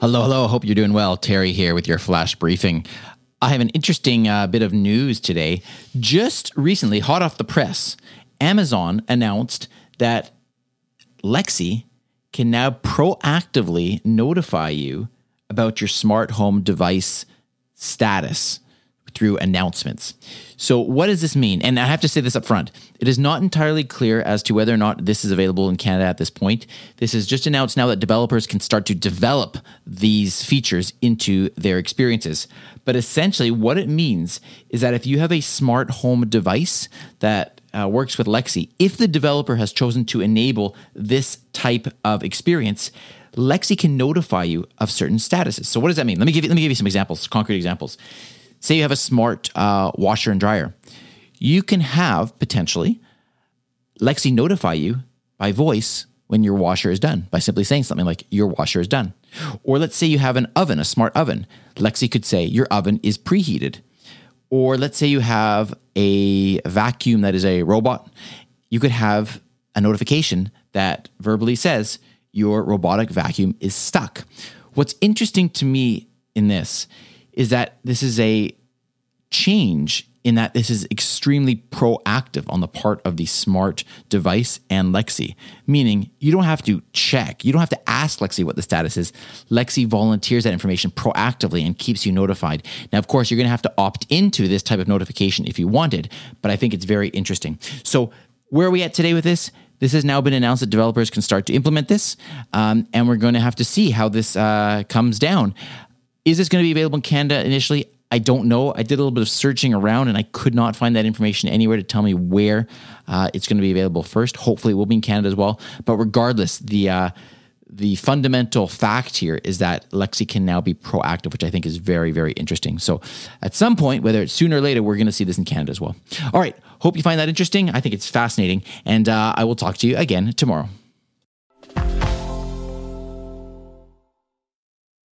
Hello, hello. Hope you're doing well. Terry here with your flash briefing. I have an interesting uh, bit of news today. Just recently, hot off the press, Amazon announced that Lexi can now proactively notify you about your smart home device status through announcements. So, what does this mean? And I have to say this up front. It is not entirely clear as to whether or not this is available in Canada at this point. This is just announced now that developers can start to develop these features into their experiences. But essentially, what it means is that if you have a smart home device that uh, works with Lexi, if the developer has chosen to enable this type of experience, Lexi can notify you of certain statuses. So, what does that mean? Let me give you, let me give you some examples, concrete examples say you have a smart uh, washer and dryer, you can have potentially Lexi notify you by voice when your washer is done by simply saying something like, Your washer is done. Or let's say you have an oven, a smart oven. Lexi could say, Your oven is preheated. Or let's say you have a vacuum that is a robot. You could have a notification that verbally says, Your robotic vacuum is stuck. What's interesting to me in this is that this is a change in that this is extremely proactive on the part of the smart device and Lexi, meaning you don't have to check, you don't have to ask Lexi what the status is. Lexi volunteers that information proactively and keeps you notified. Now, of course, you're going to have to opt into this type of notification if you wanted, but I think it's very interesting. So, where are we at today with this? This has now been announced that developers can start to implement this, um, and we're going to have to see how this uh, comes down. Is this going to be available in Canada initially? I don't know. I did a little bit of searching around and I could not find that information anywhere to tell me where uh, it's going to be available first. Hopefully, it will be in Canada as well. But regardless, the uh, the fundamental fact here is that Lexi can now be proactive, which I think is very, very interesting. So, at some point, whether it's sooner or later, we're going to see this in Canada as well. All right. Hope you find that interesting. I think it's fascinating. And uh, I will talk to you again tomorrow.